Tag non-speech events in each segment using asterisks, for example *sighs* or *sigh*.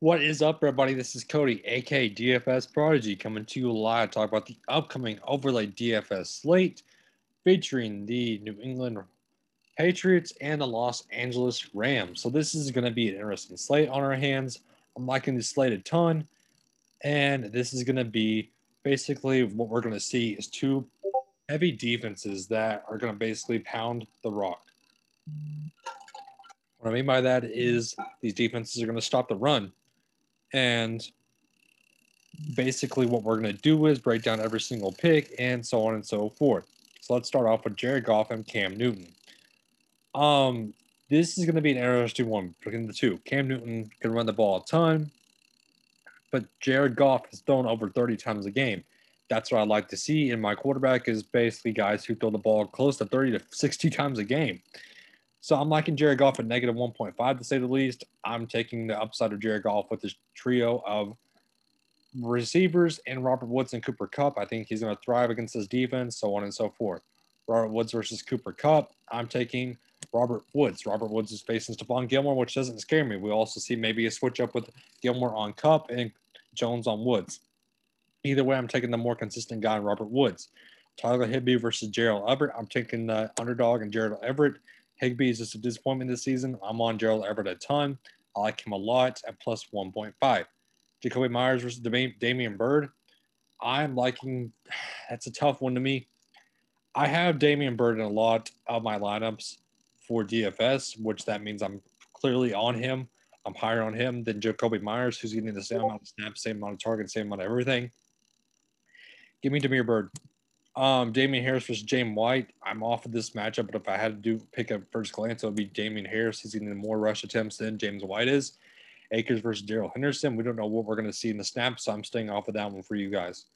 What is up, everybody? This is Cody, aka DFS Prodigy, coming to you live to talk about the upcoming overlay DFS slate featuring the New England Patriots and the Los Angeles Rams. So, this is going to be an interesting slate on our hands. I'm liking the slate a ton, and this is going to be basically what we're going to see is two heavy defenses that are going to basically pound the rock. What I mean by that is these defenses are going to stop the run. And basically, what we're going to do is break down every single pick and so on and so forth. So let's start off with Jared Goff and Cam Newton. Um, this is going to be an interesting one between the two. Cam Newton can run the ball a ton, but Jared Goff has thrown over 30 times a game. That's what I like to see in my quarterback is basically guys who throw the ball close to 30 to 60 times a game. So I'm liking Jared Goff at negative 1.5 to say the least. I'm taking the upside of Jared Goff with this trio of receivers and Robert Woods and Cooper Kupp. I think he's going to thrive against this defense, so on and so forth. Robert Woods versus Cooper Kupp. I'm taking Robert Woods. Robert Woods is facing Stephon Gilmore, which doesn't scare me. We also see maybe a switch up with Gilmore on Kupp and Jones on Woods. Either way, I'm taking the more consistent guy Robert Woods. Tyler Higbee versus Gerald Everett. I'm taking the underdog and Gerald Everett. Higbee is just a disappointment this season. I'm on Gerald Everett a ton. I like him a lot at plus 1.5. Jakobi Meyers versus Damian Byrd. I'm liking *sighs* that's a tough one to me. I have Damian Byrd in a lot of my lineups for DFS, which that means I'm clearly on him. I'm higher on him than Jakobi Meyers, who's getting the same amount of snaps, same amount of targets, same amount of everything. Give me Damian Byrd. Um, Damien Harris versus James White. I'm off of this matchup, but if I had to do pick a first glance, it would be Damien Harris. He's getting more rush attempts than James White is. Akers versus Darrell Henderson. We don't know what we're going to see in the snap, so I'm staying off of that one for you guys.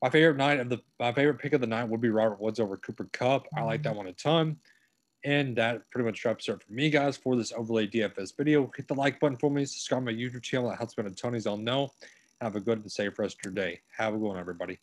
My favorite night of the my favorite pick of the night would be Robert Woods over Cooper Kupp. I like that one a ton. And that pretty much wraps it up for me, guys, for this overlay DFS video. Hit the like button for me, subscribe to my YouTube channel. That helps me to Tony's. I'll know. Have a good and safe rest of your day. Have a good one, everybody.